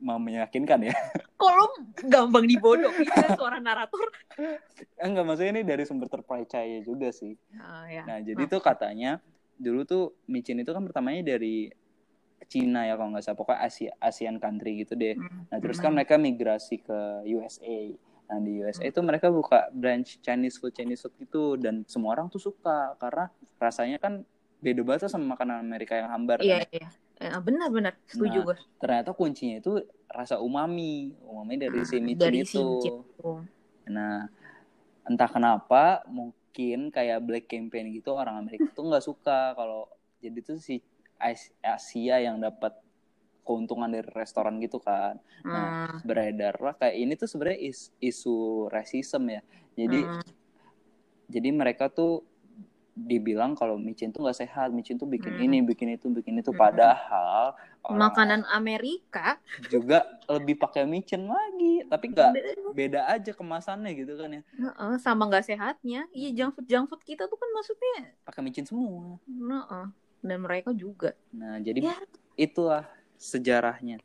meyakinkan ya. (laughs) kalau gampang dibodohin kan suara narator Enggak maksudnya ini dari sumber terpercaya juga sih. Ah, ya. Nah, jadi tuh katanya dulu tuh micin itu kan pertamanya dari Cina ya kalau nggak salah pokoknya Asia ASEAN country gitu deh. Hmm. Nah, terus kan mereka migrasi ke USA. Nah, di USA itu mereka buka branch Chinese food Chinese food gitu dan semua orang tuh suka karena rasanya kan beda banget sama makanan Amerika yang hambar iya kan. iya Eh, benar benar setuju Nah, gue Ternyata kuncinya itu rasa umami. Umami dari si micin dari si itu. micin itu. Nah, entah kenapa mungkin kayak black campaign gitu orang Amerika tuh nggak suka kalau jadi tuh si As- Asia yang dapat keuntungan dari restoran gitu kan. Ah, Beredar lah kayak ini tuh sebenarnya is- isu rasisme ya. Jadi ah. jadi mereka tuh dibilang kalau micin tuh nggak sehat, micin tuh bikin Hmm. ini, bikin itu, bikin itu. Hmm. Padahal makanan Amerika juga lebih pakai micin lagi, tapi nggak beda aja kemasannya gitu kan ya. Heeh, sama nggak sehatnya iya junk food junk food kita tuh kan maksudnya Pakai micin semua. heeh. dan mereka juga Nah, jadi Ya. itulah sejarahnya.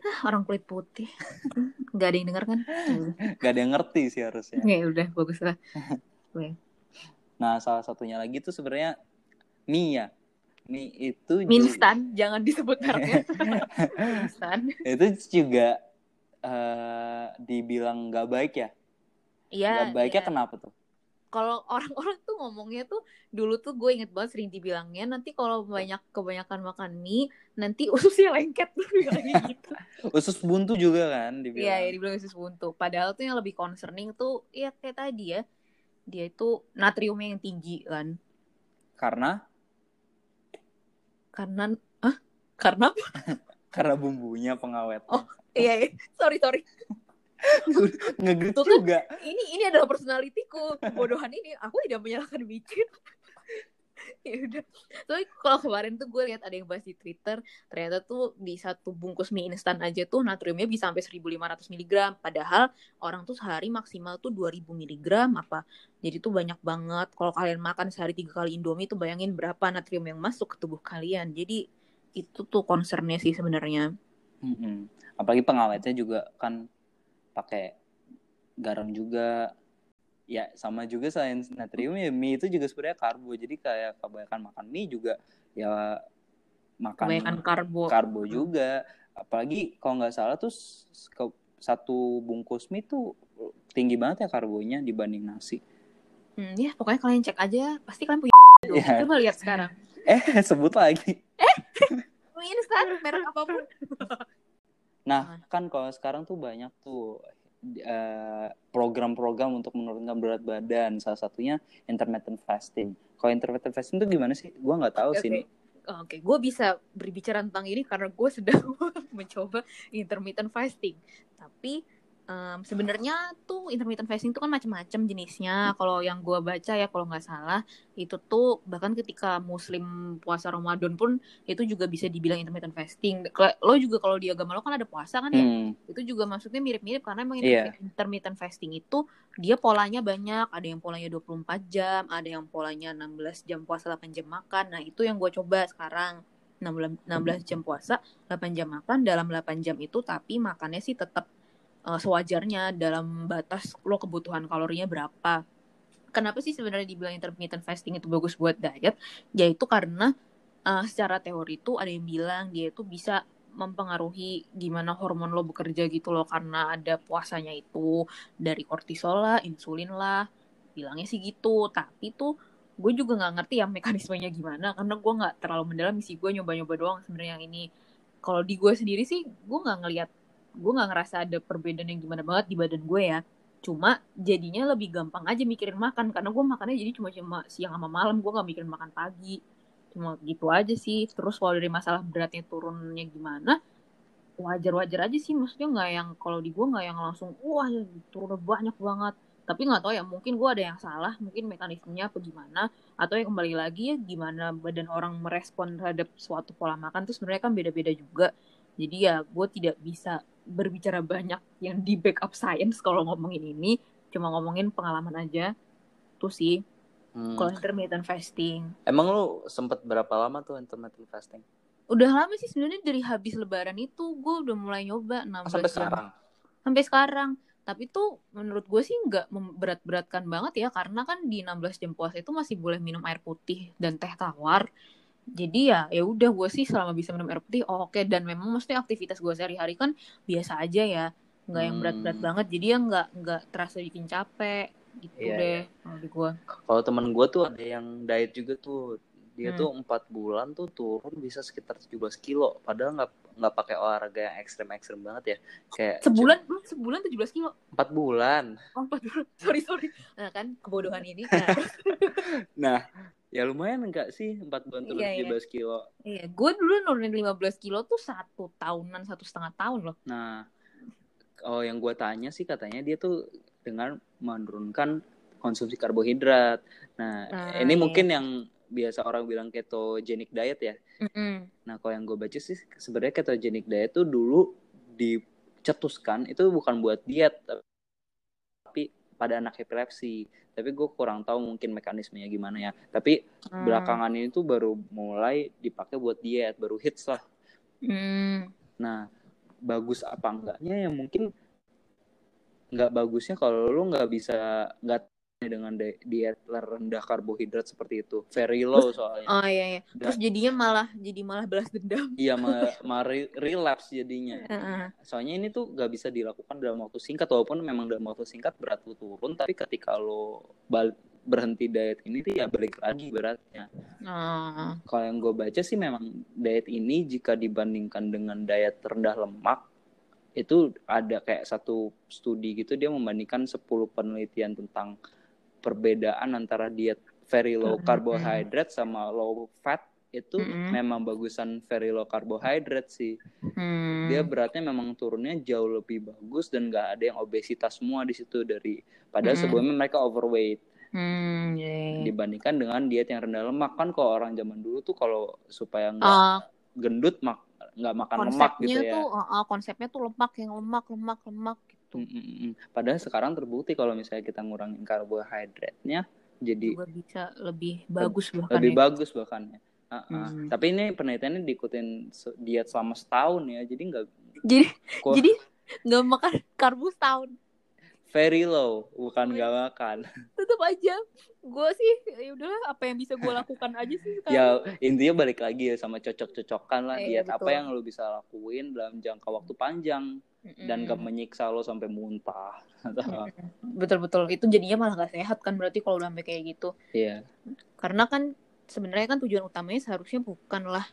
ah, orang kulit putih (laughs) nggak ada yang dengar kan Gak ada yang ngerti sih harusnya. ya udah bagus lah (laughs) Nah, salah satunya lagi tuh sebenarnya mie ya. Mie itu instan jangan disebut mereknya (laughs) Mie instan itu juga eh, dibilang nggak baik ya. iya Nggak baiknya iya. kenapa tuh? kalau orang-orang tuh ngomongnya tuh dulu tuh gue inget banget sering dibilangnya nanti kalau banyak kebanyakan makan mie nanti (laughs) ususnya lengket tuh bilangnya (laughs) gitu Usus buntu juga kan dibilang. Iya, ya dibilang usus buntu. Padahal tuh yang lebih concerning tuh ya kayak tadi ya. Dia itu natriumnya yang tinggi kan. Karena Karena ah karena apa? (laughs) karena bumbunya pengawet. Oh. Iya, iya. sorry sorry. Ngeget Tuh kan. juga. Ini ini adalah personalitiku. Kebodohan ini aku tidak menyalahkan micin. (laughs) ya udah. Soalnya kalau kemarin tuh gue lihat ada yang bahas di Twitter, ternyata tuh di satu bungkus mie instan aja tuh natriumnya bisa sampai 1500 mg. Padahal orang tuh sehari maksimal tuh 2000 mg apa. Jadi tuh banyak banget. Kalau kalian makan sehari tiga kali Indomie tuh bayangin berapa natrium yang masuk ke tubuh kalian. Jadi itu tuh concernnya sih sebenarnya. Mm-mm. Apalagi pengawetnya juga kan pakai garam juga. Ya sama juga selain natrium ya mie itu juga sebenarnya karbo. Jadi kayak kebanyakan makan mie juga ya makan Kebanyakan karbo. karbo juga. Apalagi kalau nggak salah tuh ke- satu bungkus mie tuh tinggi banget ya karbonya dibanding nasi. Hmm, ya pokoknya kalian cek aja. Pasti kalian punya (laughs) dong. Iya. Coba lihat sekarang. (laughs) Eh sebut lagi. (laughs) Mie instan merek apa pun. Nah, kan kalau sekarang tuh banyak tuh eh, program-program untuk menurunkan berat badan. Salah satunya intermittent fasting. Kalau intermittent fasting tuh gimana sih? Gua nggak tahu Oke, sih oke. ini. Oke, gue bisa berbicara tentang ini karena gue (laughs) sedang mencoba intermittent fasting. Tapi um, sebenarnya tuh intermittent fasting itu kan macam-macam jenisnya. Kalau yang gue baca ya kalau nggak salah itu tuh bahkan ketika Muslim puasa Ramadan pun itu juga bisa dibilang intermittent fasting. Lo juga kalau di agama lo kan ada puasa kan ya? Hmm. Itu juga maksudnya mirip-mirip karena emang yeah. intermittent fasting itu dia polanya banyak. Ada yang polanya 24 jam, ada yang polanya 16 jam puasa 8 jam makan. Nah itu yang gue coba sekarang. 16, 16 jam puasa, 8 jam makan, dalam 8 jam itu tapi makannya sih tetap uh, sewajarnya dalam batas lo kebutuhan kalorinya berapa. Kenapa sih sebenarnya dibilang intermittent fasting itu bagus buat diet? Yaitu karena uh, secara teori itu ada yang bilang dia itu bisa mempengaruhi gimana hormon lo bekerja gitu loh karena ada puasanya itu dari kortisol lah, insulin lah, bilangnya sih gitu. Tapi tuh gue juga nggak ngerti ya mekanismenya gimana karena gue nggak terlalu mendalam sih gue nyoba-nyoba doang sebenarnya yang ini. Kalau di gue sendiri sih gue nggak ngelihat gue nggak ngerasa ada perbedaan yang gimana banget di badan gue ya. Cuma jadinya lebih gampang aja mikirin makan karena gue makannya jadi cuma cuma siang sama malam gue nggak mikirin makan pagi. Cuma gitu aja sih. Terus kalau dari masalah beratnya turunnya gimana wajar-wajar aja sih. Maksudnya nggak yang kalau di gue nggak yang langsung wah turun banyak banget. Tapi nggak tahu ya mungkin gue ada yang salah mungkin mekanismenya apa gimana atau yang kembali lagi ya gimana badan orang merespon terhadap suatu pola makan tuh sebenarnya kan beda-beda juga. Jadi ya gue tidak bisa berbicara banyak yang di backup science kalau ngomongin ini cuma ngomongin pengalaman aja. Tuh sih. Hmm. kalau intermittent fasting. Emang lu sempet berapa lama tuh intermittent fasting? Udah lama sih sebenarnya dari habis lebaran itu gue udah mulai nyoba 16 sampai jam. sekarang? Sampai sekarang. Tapi tuh menurut gue sih nggak berat-beratkan banget ya karena kan di 16 jam puasa itu masih boleh minum air putih dan teh tawar jadi ya ya udah gue sih selama bisa minum air putih oh, oke. Okay. dan memang mesti aktivitas gue sehari-hari kan biasa aja ya. Nggak yang berat-berat hmm. banget. Jadi ya nggak nggak terasa bikin capek. Gitu yeah, deh yeah. kalau di gue kalau temen gue tuh ada yang diet juga tuh. Dia hmm. tuh empat bulan tuh turun bisa sekitar 17 kilo. Padahal nggak nggak pakai olahraga yang ekstrem ekstrem banget ya. Kayak sebulan? cuma, sebulan 17 kilo? Empat bulan. Oh empat bulan. (laughs) Sorry sorry. Nah kan kebodohan ini (laughs) nah, nah ya lumayan enggak sih empat bulan turun iya, 17 iya. kilo iya gue dulu nurunin 15 kilo tuh satu tahunan satu setengah tahun loh nah oh yang gue tanya sih katanya dia tuh dengan menurunkan konsumsi karbohidrat nah, nah ini iya. mungkin yang biasa orang bilang ketogenic diet ya mm -hmm. nah kalau yang gue baca sih sebenarnya ketogenic diet tuh dulu dicetuskan itu bukan buat diet tapi pada anak epilepsi tapi gue kurang tahu mungkin mekanismenya gimana ya tapi hmm. belakangan ini tuh baru mulai dipakai buat diet baru hits lah hmm. nah bagus apa enggaknya ya mungkin nggak bagusnya kalau lu nggak bisa nggak dengan diet rendah karbohidrat seperti itu. Very low soalnya. oh iya iya. Terus jadinya malah jadi malah balas dendam. Iya (laughs) malah, malah relapse jadinya. Uh -uh. soalnya ini tuh gak bisa dilakukan dalam waktu singkat. Walaupun memang dalam waktu singkat berat lu turun tapi ketika lo balik berhenti diet ini tuh ya balik lagi beratnya. Uh. kalau yang gue baca sih memang diet ini jika dibandingkan dengan diet rendah lemak itu ada kayak satu studi gitu dia membandingkan 10 penelitian tentang perbedaan antara diet very low carbohydrate sama low fat itu mm-hmm. memang bagusan very low carbohydrate sih. Mm. Dia beratnya memang turunnya jauh lebih bagus dan nggak ada yang obesitas semua di situ dari padahal mm. sebelumnya mereka overweight. Mm, yeah. Dibandingkan dengan diet yang rendah lemak kan kalau orang zaman dulu tuh kalau supaya nggak uh, gendut mak nggak makan lemak gitu ya. Tuh, uh, konsepnya tuh lemak yang lemak lemak lemak gitu. Mm -mm. Padahal sekarang terbukti kalau misalnya kita ngurangin karbohidratnya jadi juga bisa lebih bagus bahkan lebih ya. bagus bahkan ya. Uh -uh. Hmm. Tapi ini penelitiannya diikutin diet selama setahun ya, jadi nggak. Jadi (laughs) jadi nggak makan karbo setahun very low bukan nggak makan (laughs) tetap aja gue sih ya udahlah apa yang bisa gue lakukan aja sih (laughs) sekarang. ya intinya balik lagi ya sama cocok-cocokan lah eh, diet apa yang lo bisa lakuin dalam jangka waktu panjang mm-hmm. dan gak menyiksa lo sampai muntah. (laughs) Betul-betul. Itu jadinya malah gak sehat kan berarti kalau udah sampai kayak gitu. Iya. Yeah. karena kan sebenarnya kan tujuan utamanya seharusnya bukanlah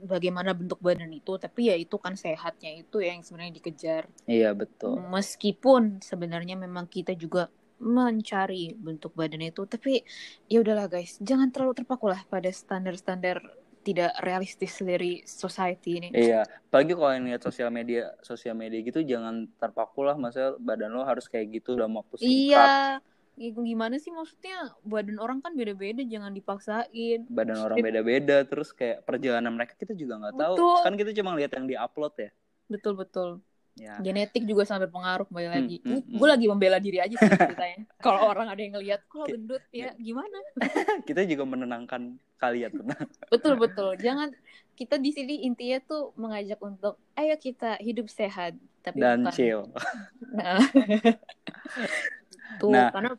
bagaimana bentuk badan itu tapi ya itu kan sehatnya itu yang sebenarnya dikejar. Iya betul. Meskipun sebenarnya memang kita juga mencari bentuk badan itu tapi ya udahlah guys jangan terlalu terpaku lah pada standar-standar tidak realistis dari society ini. Iya, apalagi kalau yang lihat sosial media, sosial media gitu jangan terpaku lah, masa badan lo harus kayak gitu dalam waktu singkat. Iya, Ya, gimana sih maksudnya badan orang kan beda-beda jangan dipaksain badan orang beda-beda terus kayak perjalanan mereka kita juga nggak tahu Betul. kan kita cuma lihat yang diupload ya betul betul ya. Genetik juga sangat berpengaruh kembali Hmm, lagi. Hmm, hmm. gue lagi membela diri aja sih ceritanya. (laughs) Kalau orang ada yang ngelihat kalau gendut? Ya gimana? (laughs) Kita juga menenangkan kalian tenang betul betul. Jangan kita di sini intinya tuh mengajak untuk ayo kita hidup sehat tapi dan bukan- chill. (laughs) Nah. tuh Nah, karena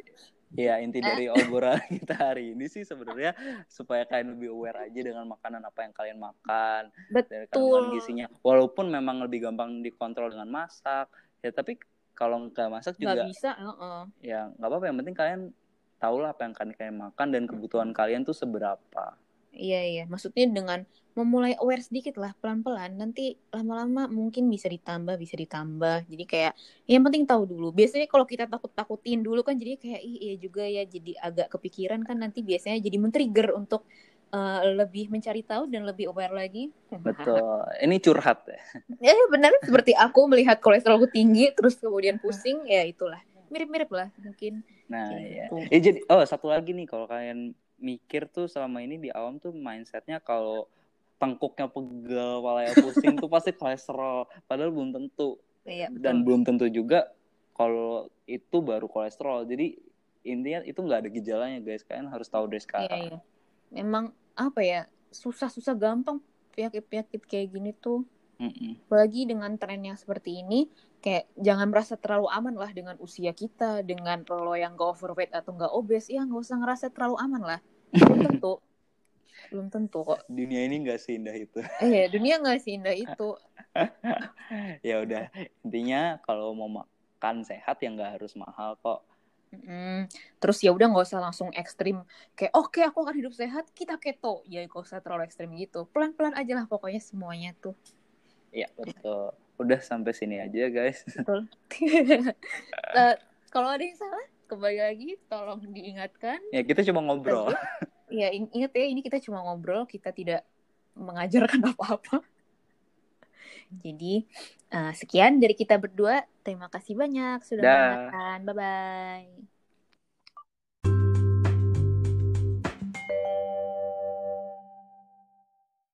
ya inti dari obrolan (laughs) kita hari ini sih sebenarnya supaya kalian lebih aware aja dengan makanan apa yang kalian makan dari kandungan betul. gizinya walaupun memang lebih gampang dikontrol dengan masak ya tapi kalau nggak masak nggak juga bisa heeh. ya nggak apa-apa. Yang penting kalian tahulah apa yang kalian makan dan kebutuhan kalian tuh seberapa. Iya iya, maksudnya dengan memulai aware sedikit lah pelan-pelan, nanti lama-lama mungkin bisa ditambah, bisa ditambah. Jadi kayak yang penting tahu dulu. Biasanya kalau kita takut-takutin dulu kan jadi kayak ih iya juga ya, jadi agak kepikiran kan nanti biasanya jadi men-trigger untuk eh, lebih mencari tahu dan lebih aware lagi. betul ini curhat ya Ya (laughs) benar seperti aku melihat kolesterolku tinggi terus kemudian pusing ya itulah. Mirip-mirip lah mungkin. nah Gitu. ya eh, jadi oh satu lagi nih kalau kalian mikir tuh selama ini di awam tuh mindsetnya kalau tengkuknya pegel, walaya pusing tuh pasti kolesterol. Padahal belum tentu. Iya, Dan belum tentu juga kalau itu baru kolesterol. Jadi intinya itu nggak ada gejalanya guys. Kalian harus tahu dari Iya, sekarang. iya. Memang apa ya? Susah-susah gampang penyakit-penyakit kayak gini tuh. Mm-mm. Apalagi dengan tren yang seperti ini, kayak jangan merasa terlalu aman lah dengan usia kita, dengan lo yang gak overweight atau gak obes, ya nggak usah ngerasa terlalu aman lah. (laughs) Belum tentu, belum tentu kok. Dunia ini nggak seindah itu. (laughs) Eh, dunia nggak seindah itu. (laughs) ya udah intinya kalau mau makan sehat ya nggak harus mahal kok. Mm, Terus ya udah nggak usah langsung ekstrim kayak oke aku akan hidup sehat kita keto ya nggak usah terlalu ekstrim gitu pelan pelan aja lah pokoknya semuanya tuh Ya betul. Udah sampai sini aja guys. betul (laughs) Eh, kalau ada yang salah kembali lagi tolong diingatkan ya kita cuma ngobrol. Ya in- ingat ya ini kita cuma ngobrol kita tidak mengajarkan (laughs) apa-apa. Jadi eh, sekian dari kita berdua. Terima kasih banyak sudah Dah. mendengarkan. Bye bye